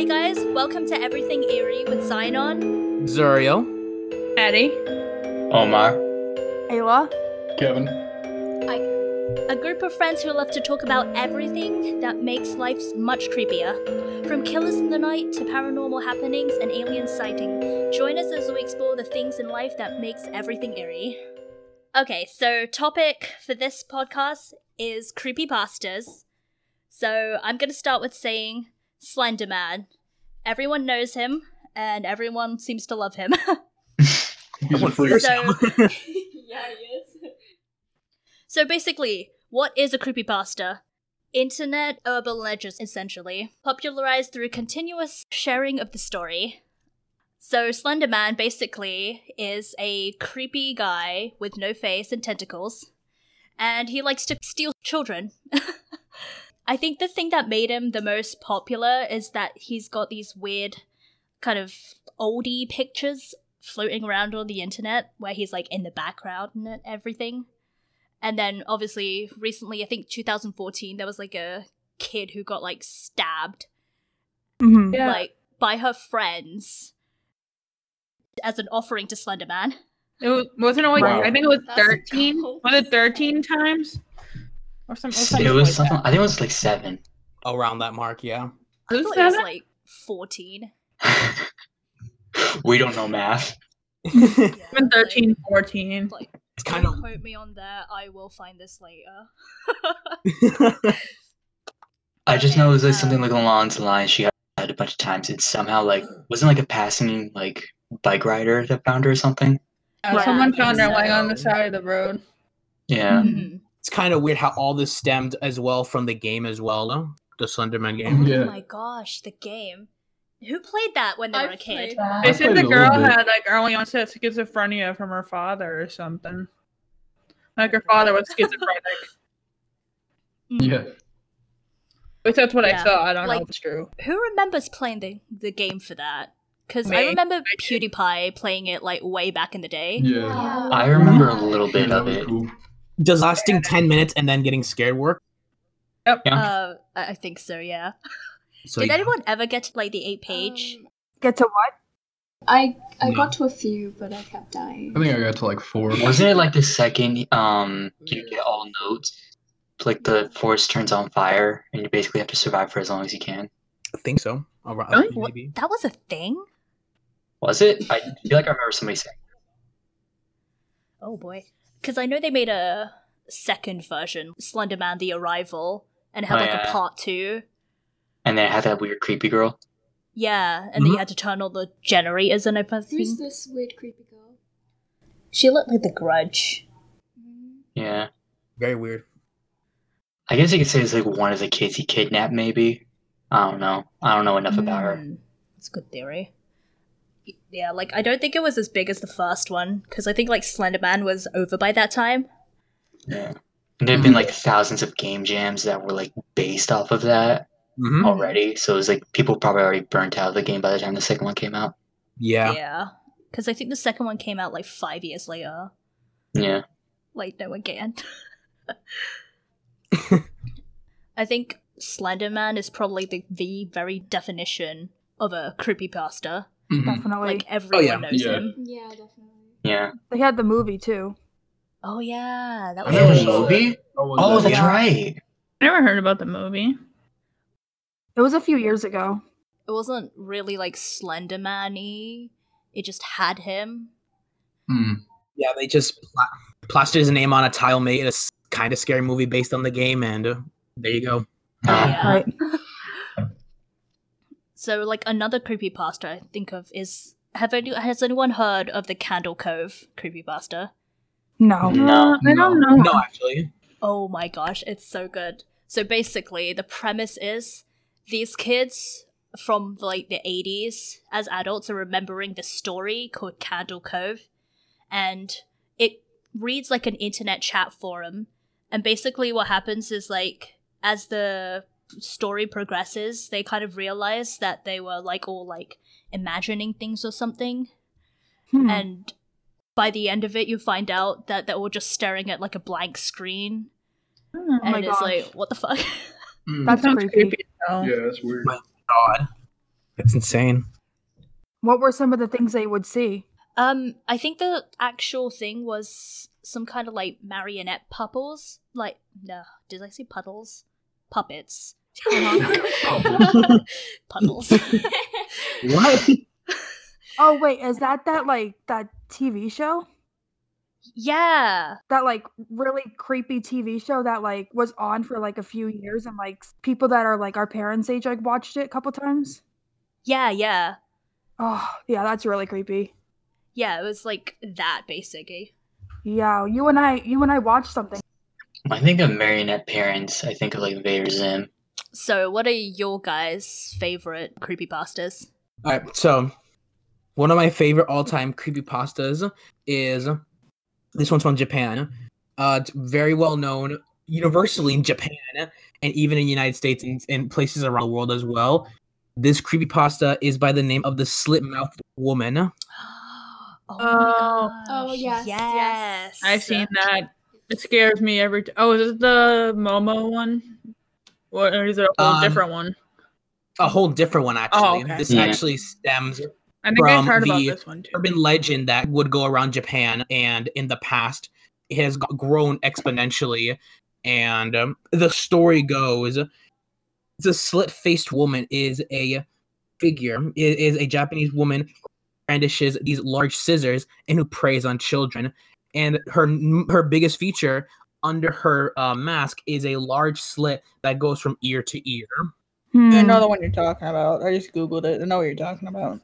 Hi guys, welcome to Everything Eerie with Zynon. Zuriel. Eddie. Omar. Ayla. Kevin. A group of friends who love to talk about everything that makes life much creepier. From killers in the night to paranormal happenings and alien sighting. Join us as we explore the things in life that makes everything eerie. Okay, so topic for this podcast is creepypastas. So I'm gonna start with saying Slender Man. Everyone knows him, and everyone seems to love him. He's a freak. So, yeah, he is. So basically, what is a creepypasta? Internet urban legends, essentially, popularized through continuous sharing of the story. So Slender Man basically is a creepy guy with no face and tentacles, and he likes to steal children. I think the thing that made him the most popular is that he's got these weird kind of oldie pictures floating around on the internet where he's like in the background and everything. And then obviously recently, I think 2014, there was like a kid who got like stabbed Mm-hmm. Yeah. like by her friends as an offering to Slender Man. It was, wasn't it like Wow. I think it was thirteen. Was it thirteen times? Or some, or something It was like something. that. I think it was like seven. Around that mark, yeah. I Who's thought it was like 14. we don't know math. Yeah, Even 13, 14. Like, like It's kind don't of quote me on that. I will find this later. I just know it was like something Um, like along the lines she had a bunch of times. It's somehow like wasn't like a passing like bike rider that found her or something. Yeah, Yeah, someone found her think lying on the side of the road. Yeah. Mhm. It's kind of weird how all this stemmed as well from the game as well, though. The Slenderman game. Oh Yeah. my gosh, the game. Who played that when they were a kid? They I said the girl had like early onset schizophrenia from her father or something. Like her father was schizophrenic. Yeah. At least that's what Yeah. I saw. I don't know if it's true. Who remembers playing the, the game for that? Because I remember did. PewDiePie playing it like way back in the day. Yeah. I remember a little bit of it. cool. Does lasting 10 minutes and then getting scared work? Yeah. Uh, I I think so, yeah. So Did yeah. anyone ever get to like the eight page? Um, Get to what? I I No. got to a few, but I kept dying. I think I got to like four. Wasn't it like the second um you get all notes? Like the forest turns on fire and you basically have to survive for as long as you can. I think so. All right, Really? What- maybe. that was a thing? Was it? I feel like I remember somebody saying. Oh boy. Because I know they made a second version, Slenderman the Arrival, and it had Oh, like a yeah. part two. And then it had that weird creepy girl. Yeah, and then you had to turn all the generators and everything. Who's everything. this weird creepy girl? She looked like the grudge. Mm. Yeah. Very weird. I guess you could say it's like one of the kids he kidnapped, maybe. I don't know. I don't know enough about her. Hmm, That's a good theory. Y- Yeah, like I don't think it was as big as the first one because I think like Slenderman was over by that time. Yeah. And there've been like thousands of game jams that were like based off of that hmm already. So it was like people probably already burnt out of the game by the time the second one came out. Yeah. Yeah, because I think the second one came out like five years later. Yeah. Like no one can. I think Slenderman is probably the, the very definition of a creepypasta. Mm-hmm. Definitely. Like everyone yeah. knows Yeah. him. Yeah, definitely. Yeah. they had the movie too. Oh yeah, that Oh, was there was a a movie? Oh, was that's Yeah. right. I never heard about the movie. It was a few years ago. It wasn't really like Slenderman-y. It just had him. Hmm. Yeah, they just pla- plastered his name on a tile, made a kind of scary movie based on the game, and uh, there you go. Yeah. Right. So, like another creepypasta I think of is have any, has anyone heard of the Candle Cove creepypasta? No. No. Uh, I don't know. No, actually. Oh my gosh, it's so good. So basically, the premise is these kids from like the 80s as adults are remembering the story called Candle Cove and it reads like an internet chat forum and basically what happens is like as the story progresses they kind of realize that they were like all like imagining things or something Hmm. and by the end of it you find out that they're all just staring at like a blank screen Oh, and my it's gosh. like what the fuck Hmm. That's sounds creepy. creepy. Yeah, that's weird. My God. It's insane. What were some of the things they would see? Um, I think the actual thing was some kind of like marionette puppets. Like, no, did I say puddles? Puppets. Uh-huh. Puddles. What? Oh wait, is that that like that TV show? yeah. That like really creepy TV show that like was on for like a few years and like people that are like our parents' age like watched it a couple times. Yeah, yeah. Oh yeah, that's really creepy. Yeah, it was like that basically. Yeah, you and I, you and I watched something. I think of marionette parents. I think of like Vader Zim. So, what are your guys' favorite creepypastas? All right, so one of my favorite all-time creepypastas is this one's from Japan. Uh, it's very well known universally in Japan and even in the United States and, and places around the world as well. This creepypasta is by the name of the slit-mouthed woman. oh, Oh. my Oh, gosh, yes, yes. yes. I've seen that. It scares me every time. Oh, is this the Momo one? Or or is it a whole Um, different one? A whole different one, actually. okay. This Yeah. actually stems I think from heard about the this one too. urban legend that would go around Japan, and in the past, it has grown exponentially. And um, the story goes, the slit-faced woman is a figure, i- is a Japanese woman who brandishes these large scissors and who preys on children. And her her biggest feature under her uh, mask is a large slit that goes from ear to ear. I Hmm. know the one you're talking about. I just googled it. I know what you're talking about.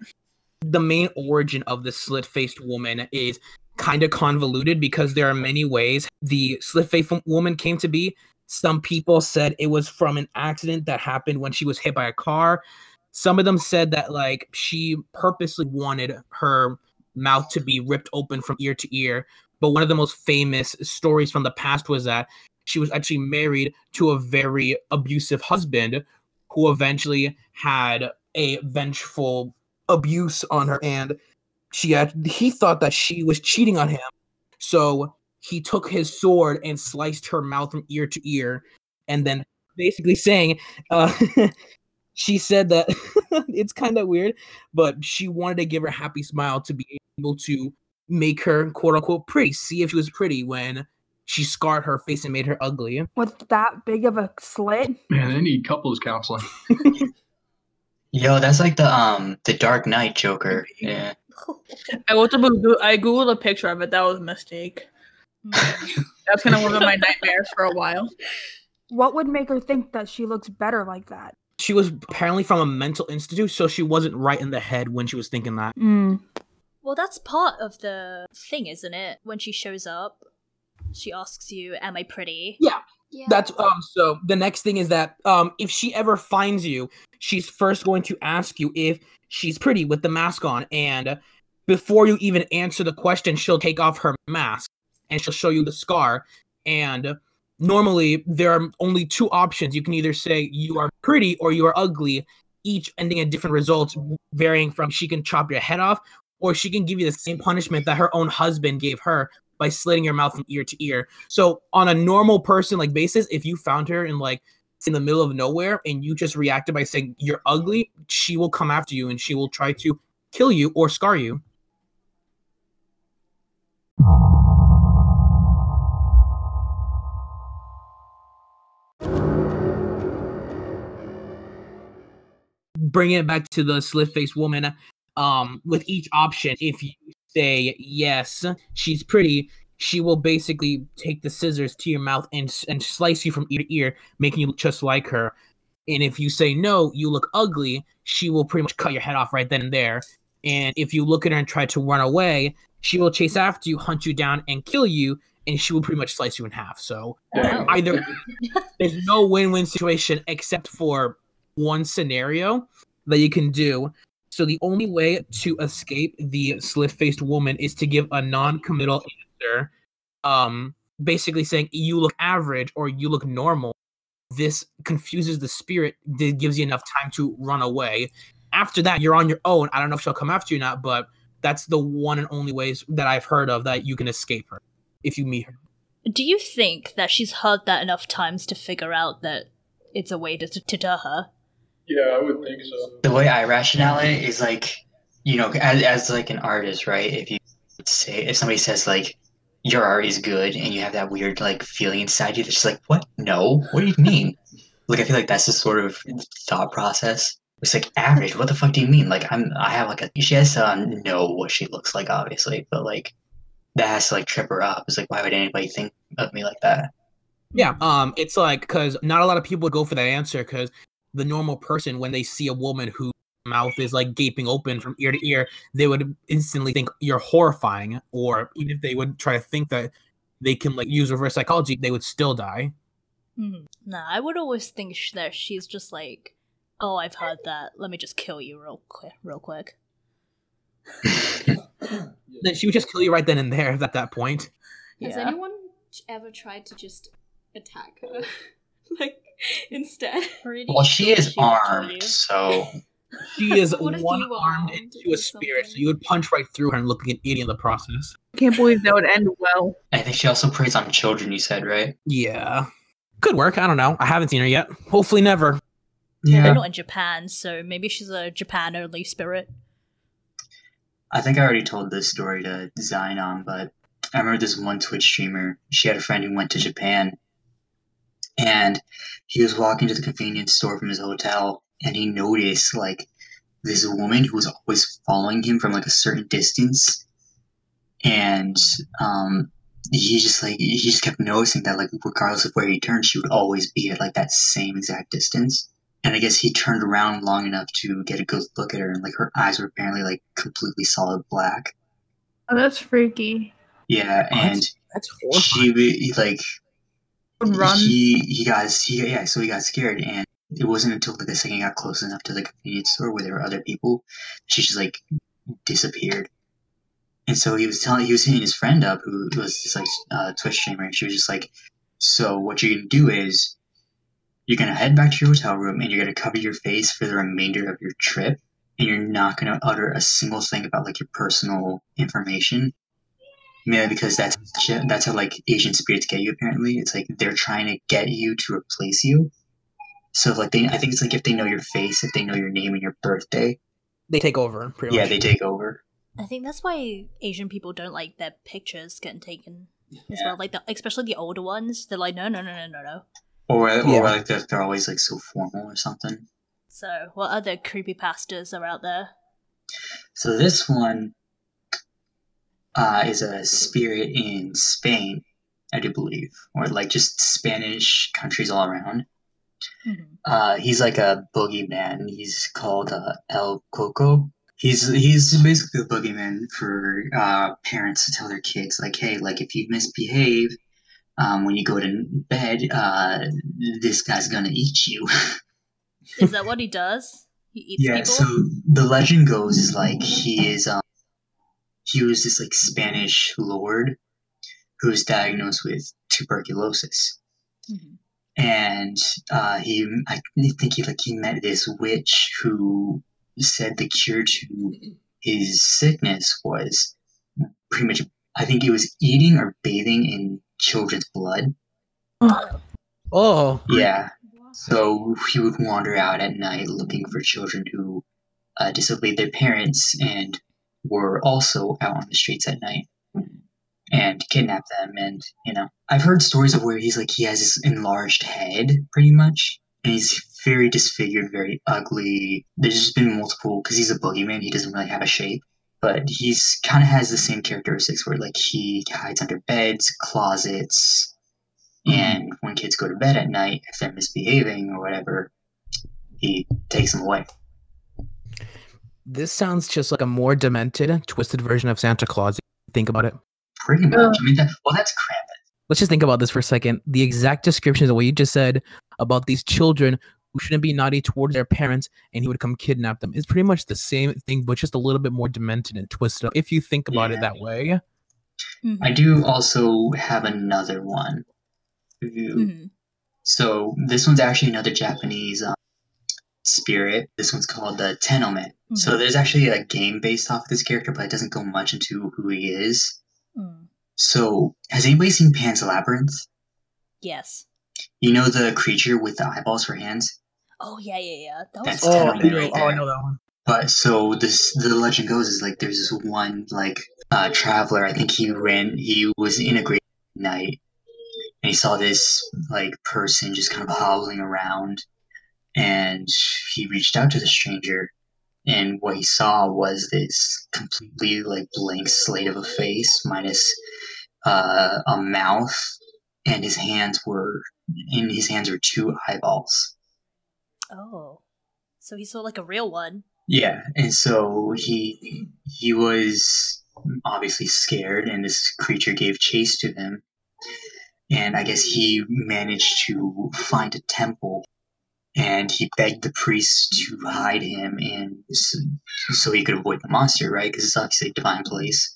the main origin of the slit faced woman is kind of convoluted because there are many ways the slit faced woman came to be. Some people said it was from an accident that happened when she was hit by a car. Some of them said that like she purposely wanted her mouth to be ripped open from ear to ear. But one of the most famous stories from the past was that she was actually married to a very abusive husband who eventually had a vengeful abuse on her. And she had he thought that she was cheating on him. So he took his sword and sliced her mouth from ear to ear and then basically saying uh she said that it's kind of weird but she wanted to give her happy smile to be able to make her quote unquote pretty see if she was pretty when she scarred her face and made her ugly With that big of a slit? Man, they need couples counseling. Yo, that's like the um the Dark Knight Joker. Yeah. I went to Google, I googled a picture of it. That was a mistake. That's gonna one of my nightmares for a while. What would make her think that she looks better like that? she was apparently from a mental institute so she wasn't right in the head when she was thinking that Mm. Well, that's part of the thing, isn't it? When she shows up, she asks you, "Am I pretty?" yeah Yeah. That's um so the next thing is that um if she ever finds you, she's first going to ask you if she's pretty with the mask on and before you even answer the question, she'll take off her mask and she'll show you the scar and normally there are only two options. You can either say you are pretty or you are ugly, each ending in different results varying from she can chop your head off or she can give you the same punishment that her own husband gave her by slitting your mouth from ear to ear. So on a normal person like basis, if you found her in like in the middle of nowhere and you just reacted by saying you're ugly, she will come after you and she will try to kill you or scar you. Bringing it back to the slit faced woman, um, with each option, if you say yes, she's pretty, she will basically take the scissors to your mouth and and slice you from ear to ear, making you look just like her. And if you say no, you look ugly, she will pretty much cut your head off right then and there. And if you look at her and try to run away, she will chase after you, hunt you down, and kill you. And she will pretty much slice you in half. So Damn. either there's no win-win situation except for one scenario that you can do. So the only way to escape the slit-faced woman is to give a non-committal answer, um, basically saying you look average or you look normal. This confuses the spirit. Gives you enough time to run away. After that, you're on your own. I don't know if she'll come after you or not, but that's the one and only ways that I've heard of that you can escape her if you meet her. Do you think that she's heard that enough times to figure out that it's a way to deter her? Yeah, I would think so. The way I rationale it is like, you know, as, as like an artist, right? If you say, if somebody says like, your art is good, and you have that weird like feeling inside you that's just like, what? No, what do you mean? like, I feel like that's the sort of thought process. It's like average. What the fuck do you mean? Like, I'm, I have like a. She has to um, know what she looks like, obviously, but like, that has to like trip her up. It's like, why would anybody think of me like that? Yeah, um, it's like because not a lot of people would go for that answer because the normal person, when they see a woman whose mouth is like gaping open from ear to ear, they would instantly think you're horrifying, or even if they would try to think that they can like use reverse psychology, they would still die. Mhm. Nah, I would always think sh- that she's just like, oh, I've heard that. Let me just kill you real quick, real quick. Then she would just kill you right then and there at that point. Has Yeah. anyone ever tried to just attack her? like, instead? Pretty well, she is would armed, so She is one armed armed into a spirit, so you would punch right through her and look like an idiot in the process. I can't believe that would end well. I think she also preys on children. You said right? Yeah, could work. I don't know. I haven't seen her yet. Hopefully, never. Yeah. they're not in Japan, so maybe she's a Japan only spirit. I think I already told this story to Zion, but I remember this one Twitch streamer. She had a friend who went to Japan, and he was walking to the convenience store from his hotel, and he noticed like this woman who was always following him from like a certain distance, and um, he just like he just kept noticing that like regardless of where he turned, she would always be at like that same exact distance. And I guess he turned around long enough to get a good look at her, and like her eyes were apparently like completely solid black. Oh, that's freaky. Yeah, Oh, and That's horrifying. she he, like Would run. he he got he yeah, so he got scared, and it wasn't until like the second he got close enough to the convenience store where there were other people, she just like disappeared. And so he was telling he was hitting his friend up, who was this like uh, Twitch streamer. and She was just like, "So what you're gonna do is you're gonna head back to your hotel room and you're gonna cover your face for the remainder of your trip, and you're not gonna utter a single thing about like your personal information." Yeah, because that's that's how like Asian spirits get you. Apparently, it's like they're trying to get you to replace you. So like they, I think it's like if they know your face, if they know your name and your birthday, They take over. Pretty yeah, much. they take over. I think that's why Asian people don't like their pictures getting taken as well. Like the, especially the older ones, they're like, no, no, no, no, no, no. Or, or Yeah. like they're, they're always like so formal or something. So, what other creepypastas are out there? So this one uh, is a spirit in Spain, I do believe, or like just Spanish countries all around. Mhm. Uh, he's like a boogeyman. He's called uh, El Coco. He's he's basically a boogeyman for uh, parents to tell their kids like, hey, like if you misbehave um, when you go to bed, uh, this guy's gonna eat you. Is that what he does? He eats yeah. people. So the legend goes is like he is um he was this like Spanish lord who was diagnosed with tuberculosis. Mhm. and uh, he I think he like he met this witch who said the cure to his sickness was pretty much I think it was eating or bathing in children's blood. Oh, Yeah. So he would wander out at night looking for children who uh, disobeyed their parents and were also out on the streets at night mm-hmm. and kidnap them. And, you know, I've heard stories of where he's like, he has this enlarged head pretty much. And he's very disfigured, very ugly. There's just been multiple, because he's a boogeyman, he doesn't really have a shape. But he's kind of has the same characteristics where, like, he hides under beds, closets, mm-hmm. and when kids go to bed at night, if they're misbehaving or whatever, he takes them away. This sounds just like a more demented, twisted version of Santa Claus. Think about it. Pretty much. I mean, that, well, that's Krampus. Let's just think about this for a second. The exact descriptions of what you just said about these children who shouldn't be naughty towards their parents and he would come kidnap them is pretty much the same thing, but just a little bit more demented and twisted up if you think about Yeah. it that way. Mhm. I do also have another one. Ooh. Mhm. So this one's actually another Japanese um, spirit. This one's called the Tenome. So Mhm. there's actually a game based off of this character, but it doesn't go much into who he is. Mm. So has anybody seen Pan's Labyrinth? Yes. You know the creature with the eyeballs for hands? Oh yeah, yeah, yeah. That That's Oh, Tenement creepy. right oh, I know that one. But so this the legend goes is like there's this one like uh traveler. I think he ran. He was in a great night, and he saw this like person just kind of hobbling around, and he reached out to the stranger, and what he saw was this completely like blank slate of a face minus uh, a mouth, and his hands were in his hands were two eyeballs. Oh, so he saw like a real one. Yeah, and so he he was obviously scared, and this creature gave chase to him. And I guess he managed to find a temple, and he begged the priest to hide him, and so, so he could avoid the monster, right? Because it's obviously a divine place.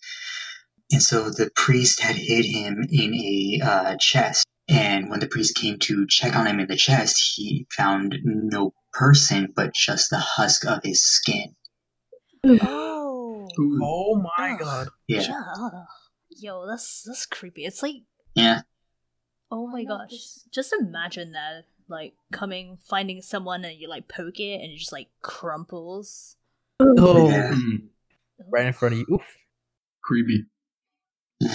And so the priest had hid him in a uh, chest. And when the priest came to check on him in the chest, he found no person, but just the husk of his skin. Oh, Ooh. Oh my Ugh. god. Yeah. yeah. Yo, that's that's creepy. It's like, Yeah. oh my gosh, just- just imagine that. Like coming, finding someone, and you like poke it, and it just like crumples. Oh, Yeah. Right in front of you. Oof, creepy.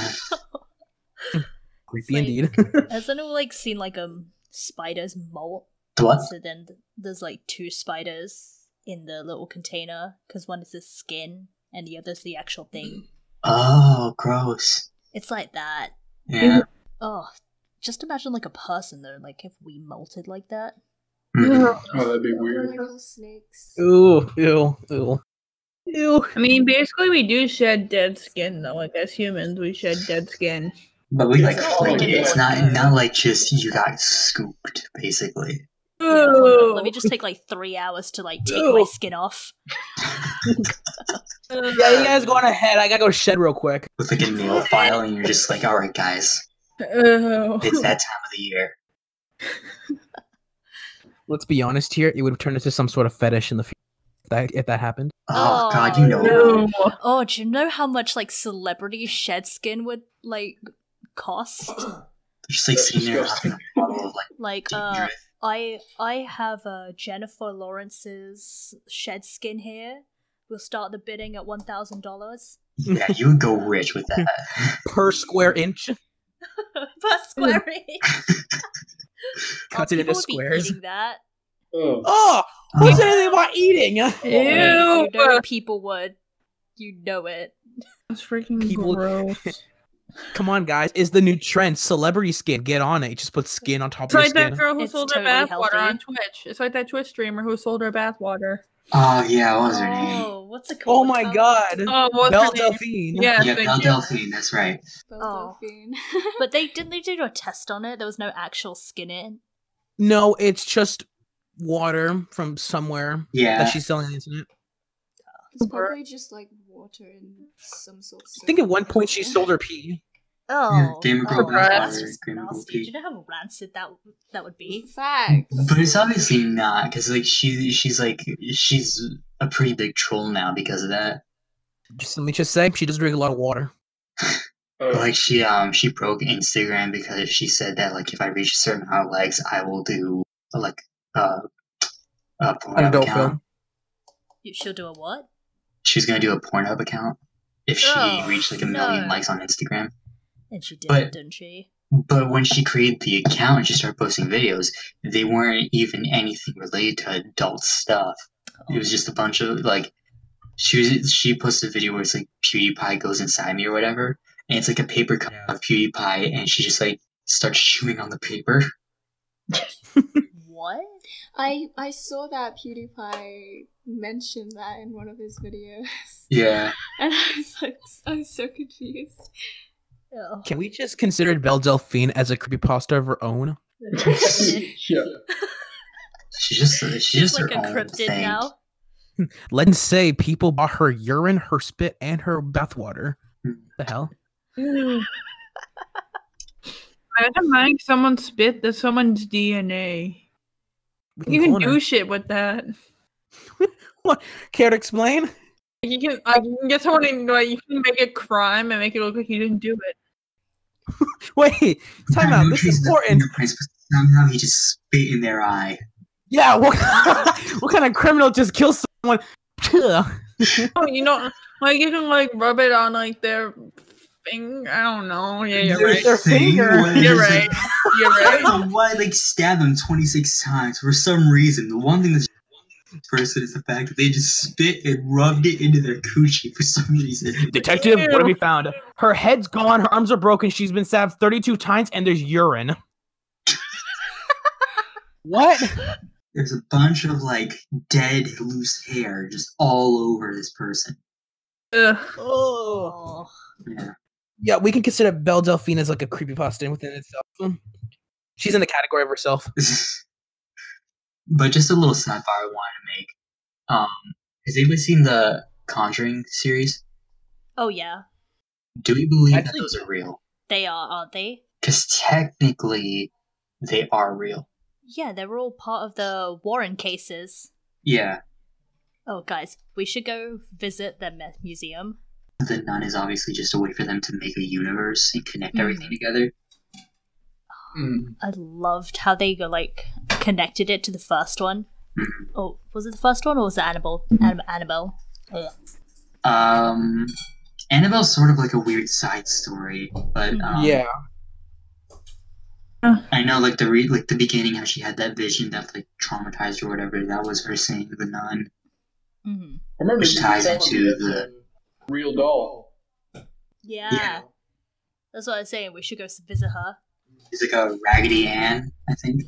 creepy like- indeed. Has anyone like seen like um spiders molt? What? So then there's like two spiders in the little container because one is the skin and the other's the actual thing. Oh, gross. It's like that. Yeah. Oh, just imagine like a person though. Like if we molted like that. Mhm. Oh, that'd be weird. snakes. Ooh, ew, ew, ew. I mean, basically, we do shed dead skin, though. Like, as humans, we shed dead skin. But we like, It's like it's not not like just you got scooped, basically. Yeah, hold Ooh. on, Let me just take like three hours to like take my skin off. Yeah, you guys go on ahead. I gotta go shed real quick. With like a nail file, and you're just like, all right, guys, Ooh. it's that time of the year. Let's be honest here. It would turn into some sort of fetish in the future if that, if that happened. Oh, Oh, God, you know. No. Oh, do you know how much like celebrity shed skin would like cost? Just like sitting there having a bottle of like Like uh. I I have uh Jennifer Lawrence's shed skin here. We'll start the bidding at one thousand dollars Yeah, you would go rich with that. Per square inch, per hmm. square inch. cuts Oh, it into people would be squares. that. Oh, Oh, oh. who said anything about eating? You Ew. know people would. You know it. That's freaking People- gross. Come on, guys. Is the new trend celebrity skin? Get on it. Just put skin on top It's of your skin. It's like that girl who It's sold her bathwater on Twitch. It's like that Twitch streamer who sold her bathwater. Oh yeah, what was her name? Oh, what's it oh called? Oh my god. Oh, what's Belle her name? Delphine. Yeah, Yeah, thank Belle you. Delphine. That's right. Belle Oh. Delphine. But they didn't they do a test on it. There was no actual skin in. No, it's just water from somewhere Yeah. that she's selling on the internet. It's probably just like water and some sort of. I think at one point she sold her pee. Oh, Gamer oh Girl Bath that's Water, just Gamer Girl nasty. Pee. Do you know how rancid that that would be? Facts. But it's obviously not because like she she's like she's a pretty big troll now because of that. Just let me just say, she does drink a lot of water. oh. Like she um she broke Instagram because she said that like if I reach a certain amount of likes, I will do like uh a An Pornhub adult account. film. She'll do a what? She's gonna do a Pornhub account if she Oh, reached like a million no. likes on Instagram. And she did, But- didn't she? But when she created the account and she started posting videos, they weren't even anything related to adult stuff. It oh. was just a bunch of like she was she posted a video where it's like PewDiePie goes inside me or whatever, and it's like a paper cut of PewDiePie, and she just like starts chewing on the paper. What? I I saw that PewDiePie mentioned that in one of his videos, Yeah, and I was like, I was so confused. Can we just consider Belle Delphine as a creepypasta of her own? yeah. Uh, she's just she's, She's just like her a own cryptid thing. now. Let's say people bought her urine, her spit, and her bathwater. The hell? Ew. Imagine buying someone's spit that's someone's DNA. We You can clone her. do shit with that. What? Care to explain? You can, like, you can get someone in, like, you can make a crime and make it look like you didn't do it. Wait, time out. This is the important. Somehow he just spit in their eye. Yeah, what, what kind of criminal just kills someone? Oh, you know, like you can like rub it on like their finger. I don't know. Yeah, you're Their right. Their finger. You're right. like, You're I right. don't know why like stab them 26 times for some reason. The one thing that's person is the fact that they just spit and rubbed it into their coochie for some reason. Detective, what have we found? Her head's gone, her arms are broken, she's been stabbed 32 times, and there's urine. what? There's a bunch of like dead loose hair just all over this person. Ugh. Oh. Oh. Yeah. Yeah, we can consider Belle Delphine as like a creepypasta within itself. She's in the category of herself. but just a little sidebar I wanted to make. Um, has anybody seen the Conjuring series? Oh yeah, Do we believe that those are real? they are, aren't they? Because technically, they are real. Yeah, they're all part of the Warren cases. Yeah. Oh, guys, we should go visit the me- museum. The nun is obviously just a way for them to make a universe and connect Mhm. everything together. Mm. I loved how they go like connected it to the first one. Mhm. Oh, was it the first one or was it Annabelle? Annab- Annabelle. Um, Annabelle's sort of like a weird side story, but Mhm. um, yeah. I know like the re- like the beginning how she had that vision that like traumatized her or whatever. That was her seeing the nun. mm-hmm. I remember Which ties into the- real doll. Yeah. Yeah. That's what I was saying. We should go visit her. She's like a Raggedy Ann, I think.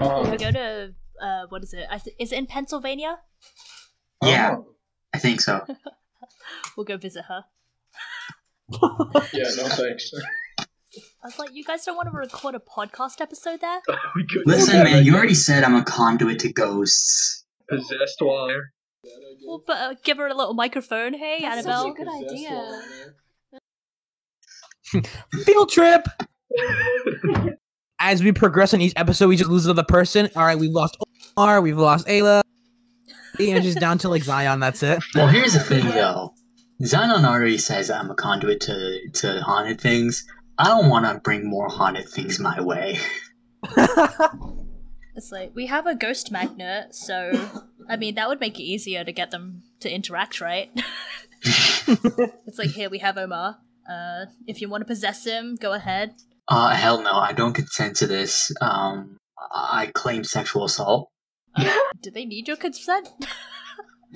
Oh. We go to uh, what is it? I th- is it in Pennsylvania? Yeah, Oh. I think so. We'll go visit her. Yeah, no thanks. I was like, you guys don't want to record a podcast episode there? Listen, man, you already said I'm a conduit to ghosts. possessed while there. Well, but uh, give her a little microphone. Hey, Annabelle. That's such a good idea. Field trip! As we progress on each episode, we just lose another person. All right, we've lost Omar, we've lost Ayla. And just down to like Zion, that's it. Well, here's the thing, though. Xenon already says I'm a conduit to, to haunted things. I don't want to bring more haunted things my way. It's like we have a ghost magnet, so I mean that would make it easier to get them to interact, right? it's like here we have Omar. Uh, if you want to possess him, go ahead. Uh, hell no, I don't consent to this. Um, I claim sexual assault. Do they need your consent?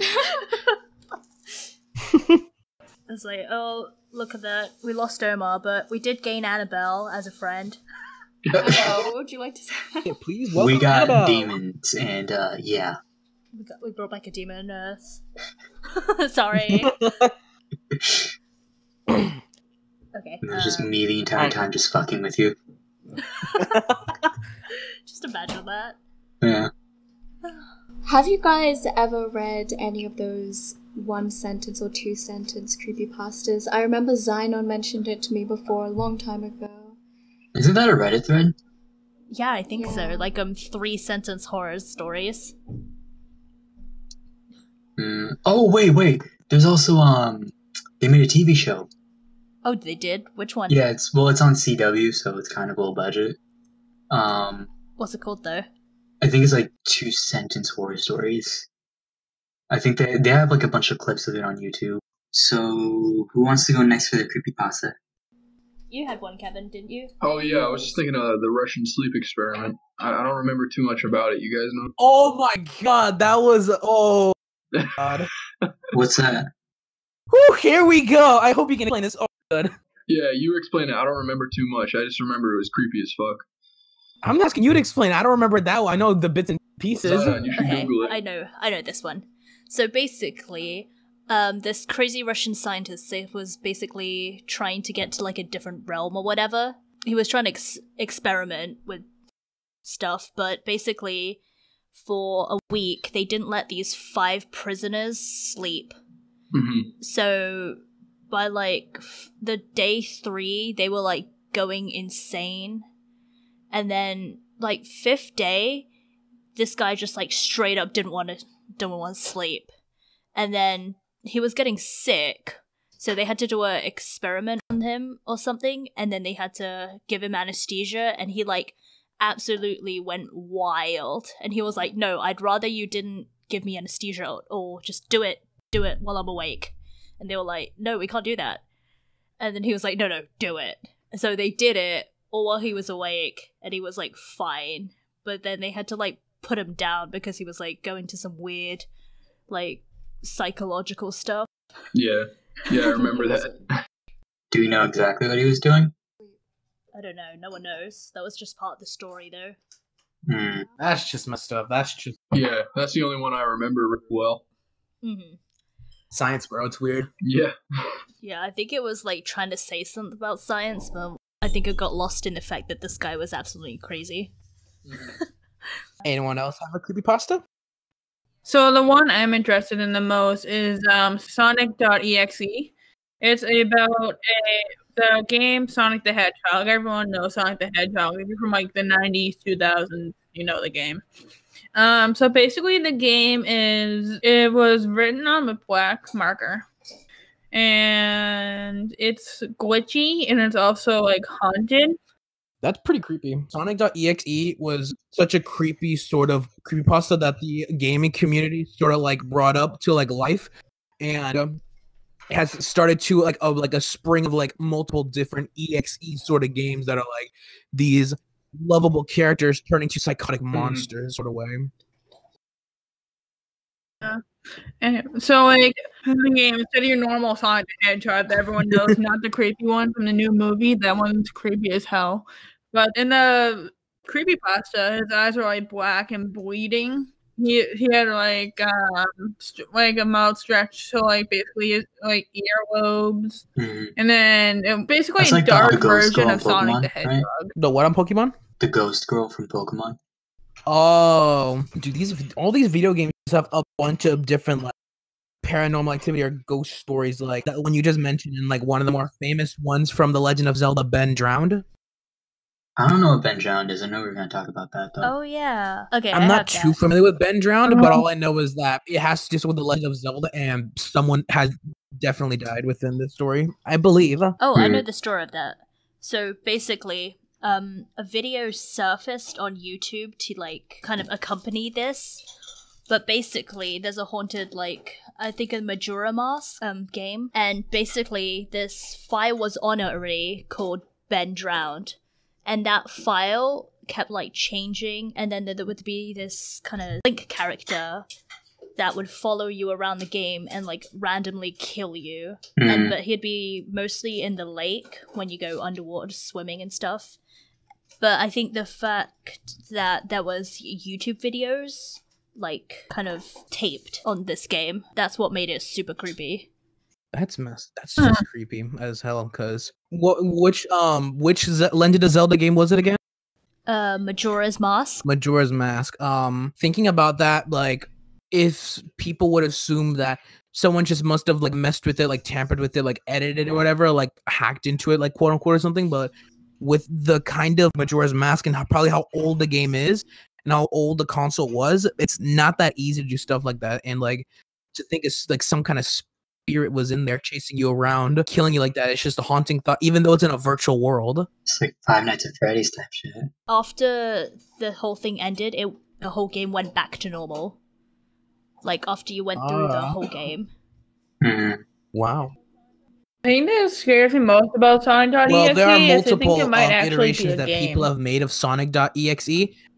it's like, oh, look at that. We lost Omar, but we did gain Annabelle as a friend. Annabelle, what would you like to say? Yeah, please welcome we got Annabelle. demons, and uh, yeah. We, got, we brought back a demon nurse. Sorry. Okay. It was just uh, me the entire I- time just fucking with you. just imagine that. Yeah. Have you guys ever read any of those one sentence or two sentence creepy creepypastas? I remember Zynon mentioned it to me before a long time ago. Isn't that a Reddit thread? Yeah, I think so. Like um, three sentence horror stories. Mm. Oh, wait, wait. There's also, um, they made a TV show. Oh, they did. Which one? Yeah, it's, well, it's on CW, so it's kind of low budget. Um, What's it called though? I think it's like two sentence horror stories. I think they they have like a bunch of clips of it on YouTube. So who wants to go next for the creepy pasta? You had one, Kevin, didn't you? Oh yeah, I was just thinking of the Russian sleep experiment. I, I don't remember too much about it. You guys know? Oh my god, that was oh god. What's that? Whew, here we go. I hope you can explain this. Oh good. Yeah, you explain it. I don't remember too much. I just remember it was creepy as fuck. I'm asking you to explain. I don't remember that one. I know the bits and pieces. Zion, you should Okay, Google it. I know, I know this one. So basically, um, this crazy Russian scientist was basically trying to get to like a different realm or whatever. He was trying to ex- experiment with stuff, but basically, for a week, they didn't let these five prisoners sleep. hmm So by like f- the day three, they were like going insane, and then like fifth day, this guy just like straight up didn't want to didn't want to sleep, and then he was getting sick, so they had to do a experiment on him or something, and then they had to give him anesthesia, and he like absolutely went wild. And he was like, No, I'd rather you didn't give me anesthesia or, or just do it, do it while I'm awake. And they were like, No, we can't do that. And then he was like, No, no, do it. And so they did it all while he was awake and he was like fine. But then they had to like put him down because he was like going to some weird like psychological stuff. Yeah, yeah, I remember that. Do we know exactly what he was doing? I don't know. No one knows. That was just part of the story, though. Hmm. That's just messed up. That's just Yeah, that's the only one I remember really well. hmm science, bro. It's weird. Yeah, Yeah, I think it was like trying to say something about science, but I think it got lost in the fact that this guy was absolutely crazy. Anyone else have a creepypasta? So the one I'm interested in the most is um, Sonic.exe. It's about a the game Sonic the Hedgehog. Everyone knows Sonic the Hedgehog. If you're from like the 90s, 2000s, you know the game. Um, so basically, the game is it was written on a black marker, and it's glitchy and it's also like haunted. That's pretty creepy. Sonic.exe was such a creepy sort of creepypasta that the gaming community sort of like brought up to like life, and um, has started to like a like a spring of like multiple different exe sort of games that are like these lovable characters turning to psychotic mm-hmm. monsters sort of way. Yeah. And so, like, in the game, instead of your normal Sonic the Hedgehog that everyone knows, not the creepy one from the new movie, that one's creepy as hell. But in the creepy pasta, his eyes are like black and bleeding. He he had like um st- like a mouth stretched, so like basically his like earlobes, Hmm. and then it, basically That's a like the- dark the ghost version girl of Sonic Pokemon, the right? The what on Pokemon? The ghost girl from Pokemon. Oh, dude, these all these video games have a bunch of different like paranormal activity or ghost stories like that one you just mentioned and like one of the more famous ones from the Legend of Zelda Ben Drowned. I don't know what Ben Drowned is. I know we are gonna talk about that though. Oh yeah. Okay. I'm I not too that. familiar with Ben Drowned, but all I know is that it has to do with the Legend of Zelda and someone has definitely died within this story. I believe. Oh, I know the story of that. So basically, um, a video surfaced on YouTube to like kind of accompany this. But basically, there's a haunted like I think a Majora Mask um game, and basically this file was on it already called Ben Drowned, and that file kept like changing, and then there would be this kind of link character that would follow you around the game and like randomly kill you Hmm. and but he'd be mostly in the lake when you go underwater swimming and stuff. But I think the fact that there was YouTube videos like kind of taped on this game, that's what made it super creepy. That's mess. That's Huh. just creepy as hell. Cause what? Which um? Which Ze- Legend of Zelda game was it again? Uh Majora's Mask. Majora's Mask. Um, thinking about that, like, if people would assume that someone just must have like messed with it, like tampered with it, like edited it or whatever, like hacked into it, like quote unquote or something, but with the kind of Majora's Mask and how, probably how old the game is and how old the console was, it's not that easy to do stuff like that. And like to think it's like some kind of spirit was in there chasing you around, killing you like that. It's just a haunting thought, even though it's in a virtual world. It's like Five Nights at Freddy's type shit. After the whole thing ended, it the whole game went back to normal. Like after you went through the Ah. whole game. Hmm. Wow. I think that scares me most about Sonic.exe Well, there are is I think multiple it might um, actually iterations that game. people have made of Sonic.exe,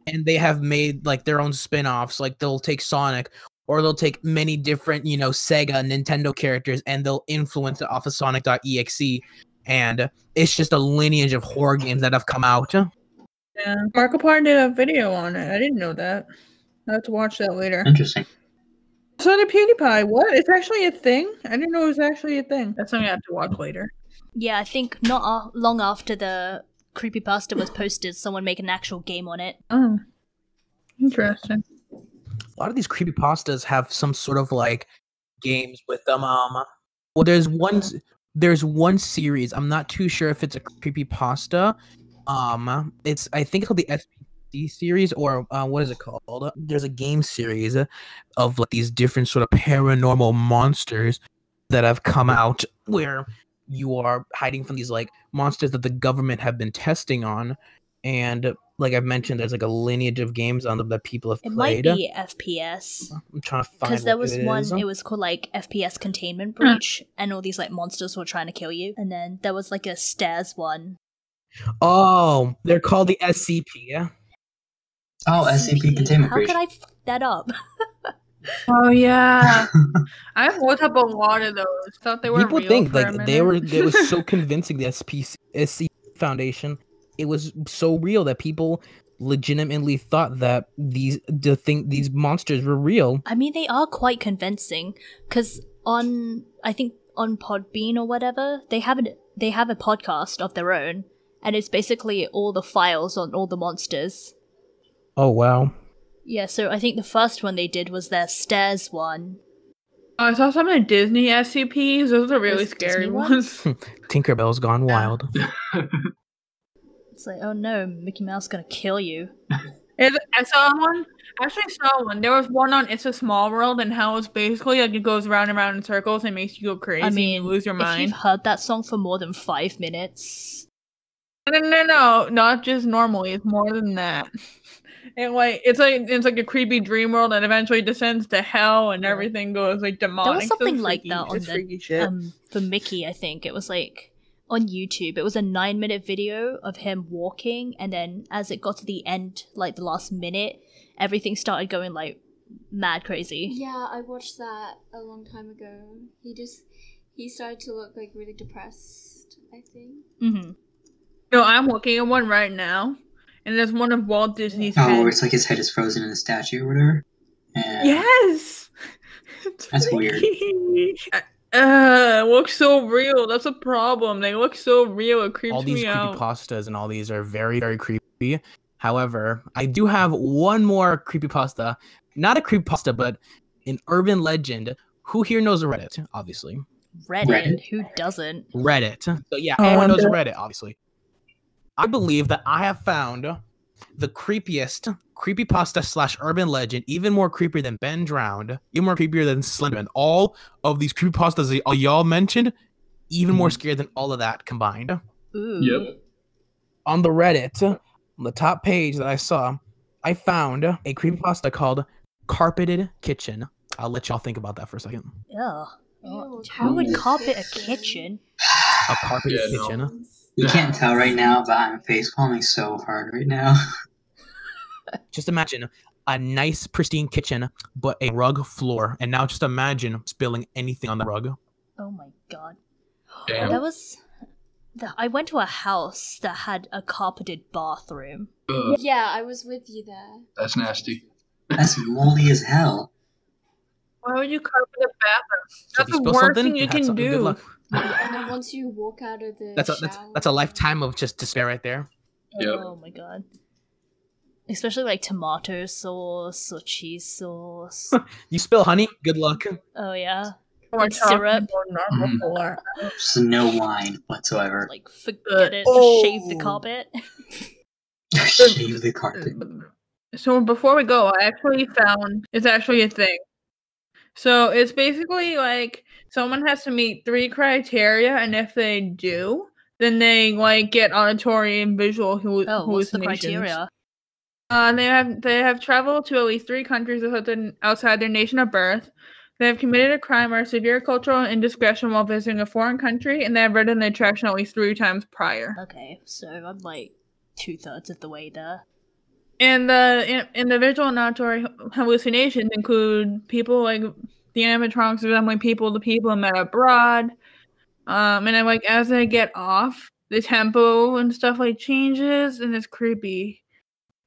and they have made like their own spin-offs. Like they'll take Sonic, or they'll take many different, you know, Sega, Nintendo characters, and they'll influence it off of Sonic.exe. And it's just a lineage of horror games that have come out. Yeah. Markiplier did a video on it. I didn't know that. I have to watch that later. Interesting. So did PewDiePie. What? It's actually a thing? I didn't know it was actually a thing. That's something I have to watch later. Yeah, I think not a- long after the creepypasta was posted, someone made an actual game on it. Oh. Interesting. A lot of these creepy pastas have some sort of like games with them. Um, well, there's one there's one series. I'm not too sure if it's a creepy pasta. Um, it's I think it's called the SPD series or uh, what is it called? There's a game series of like these different sort of paranormal monsters that have come out where you are hiding from these like monsters that the government have been testing on and like I've mentioned, there's like a lineage of games on them that people have It might be FPS. I'm trying to find Because there was it one, is. it was called like FPS Containment Breach, and all these like monsters were trying to kill you. And then there was like a stairs one. Oh, they're called the SCP. Yeah. Oh, SCP Containment How Breach. could I fuck that up? Oh yeah, I've looked up a lot of those. Thought they were People real think for like they were. It was so convincing. The SPC SC Foundation. It was so real that people legitimately thought that these the thing these monsters were real. I mean, they are quite convincing. Because on, I think on Podbean or whatever, they have a, they have a podcast of their own, and it's basically all the files on all the monsters. Oh wow. Yeah, so I think the first one they did was their stairs one. Oh, I saw some of the Disney SCPs. Those are really Those scary Disney ones. ones? Tinkerbell's gone wild. It's like, oh no, Mickey Mouse gonna kill you. I saw one. I actually saw one. There was one on It's a Small World, and how it's basically like it goes round and round in circles and makes you go crazy. I and mean, you lose your if you've mind. heard that song for more than five minutes, No, no, no, no, not just normally. It's more than that. And like it's like it's like a creepy dream world, and eventually descends to hell, and Yeah. everything goes like demonic. There was something it's like freaky. that on the, um, for Mickey, I think it was like on YouTube. It was a nine minute video of him walking, and then as it got to the end, like the last minute, everything started going like mad crazy. Yeah, I watched that a long time ago. He just he started to look like really depressed. I think. Mm-hmm. no, I'm looking at one right now, and there's one of Walt Disney's oh, where it's like his head is frozen in a statue or whatever. Yeah. Yes. It's That's weird. freaky. Uh, it looks so real. That's a problem. They look so real. It creeps all these me out. creepypastas and all these are very, very creepy. However, I do have one more creepypasta. Not a creepypasta, but an urban legend. Who here knows Reddit? Obviously. Reddit, Reddit? who doesn't? Reddit. So yeah, Oh, everyone knows. Reddit, obviously. I believe that I have found the creepiest creepypasta slash urban legend, even more creepier than Ben Drowned, even more creepier than Slenderman. All of these creepypastas that y- y'all mentioned, even more scared than all of that combined. Ooh. Yep. on the Reddit, on the top page that I saw, I found a creepypasta called Carpeted Kitchen. I'll let y'all think about that for a second. Ugh. Ew, Who would Ooh. carpet a kitchen? A carpeted Yeah, no. Kitchen. You can't tell right now, but I'm face palming so hard right now. Just imagine a nice, pristine kitchen, but a rug floor. And now just imagine spilling anything on the rug. Oh my god. Damn. There was. The, I went to a house that had a carpeted bathroom. Ugh, Yeah, I was with you there. that's nasty. That's moldy as hell. Why would you carpet a bathroom? That's you the worst thing you that's can something good do. Luck. And then once you walk out of the That's a that's, shower- that's a lifetime of just despair right there. Yep. Oh my god. Especially like tomato sauce or cheese sauce. You spill honey, good luck. oh yeah. Or syrup. about normal Mhm. no wine whatsoever. Like forget it. Oh. Just shave the carpet. Shave the carpet. So before we go, I actually found it's actually a thing. So it's basically like someone has to meet three criteria, and if they do, then they like get auditory and visual hallu- Oh, what's the hallucinations. criteria? Uh, they have they have traveled to at least three countries outside their- nation of birth. They have committed a crime or severe cultural indiscretion while visiting a foreign country, and they have ridden the attraction at least three times prior. Okay, so I'm like two thirds of the way there. And the in, and the visual and auditory hallucinations include people like the animatronics are resembling people to people met abroad. Um, and then like as they get off, the tempo and stuff like changes, and it's creepy.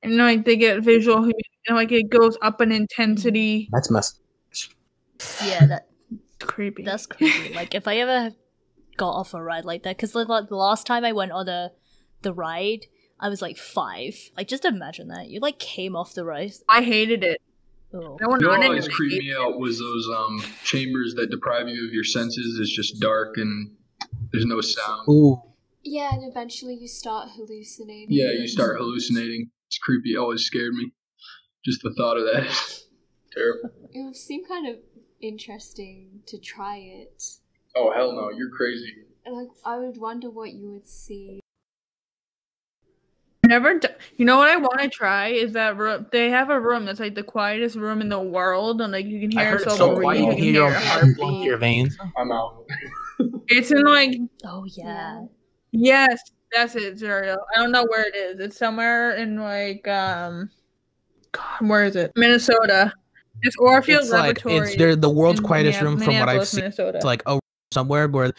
And like they get visual, and like it goes up in intensity. That's messed. Yeah, that creepy. that's creepy. like if I ever got off a ride like that, because like the last time I went on the the ride, I was like five. Like just imagine that you like came off the ride. I hated it. Oh. I went You know on it always creeped me out was those um chambers that deprive you of your senses. It's just dark and there's no sound. Ooh. Yeah, and eventually you start hallucinating. Yeah, you start hallucinating. It's creepy. It always scared me. Just the thought of that. Terrible. It would seem kind of interesting to try it. Oh hell no, you're crazy. Like I would wonder what you would see. Never. D- you know what I want to try is that room. They have a room that's like the quietest room in the world, and like you can hear yourself so breathe, quiet you can hear your heartbeat. your veins. I'm out. It's in like Oh yeah. yes, that's it, Zuriel. I don't know where it is. It's somewhere in like um, God, where is it? Minnesota. It's Orfield It's like Laboratory. it's they're the world's quietest Minneap- room from what I've seen. Minnesota. It's like a somewhere where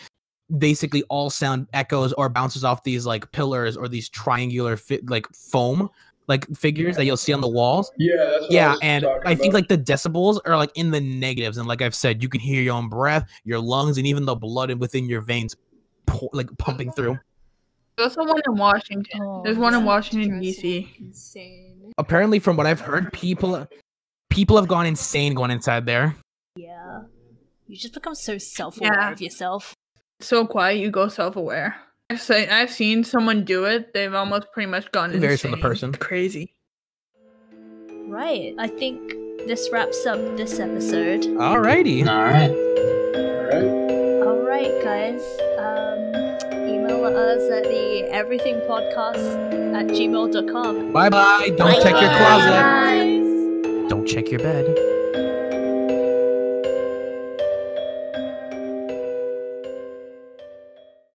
basically all sound echoes or bounces off these like pillars or these triangular fi- like foam like figures that you'll see on the walls. Yeah, that's what I Yeah, and I think about. like the decibels are like in the negatives, and like I've said, you can hear your own breath, your lungs, and even the blood in- within your veins, pour, like pumping through. There's also one in Washington. Oh, There's one in Washington. D.C. Insane. Apparently, from what I've heard, people people have gone insane going inside there. Yeah. You just become so self-aware Yeah. of yourself. So quiet, you go self-aware. I've seen, I've seen someone do it. They've almost pretty much gone It varies from the person. Crazy. Right. I think this wraps up this episode. Alrighty. All right. All right. All right, guys. Um, email us at the everythingpodcast at gmail.com. Bye bye. Don't check your closet. Guys. Don't check your bed.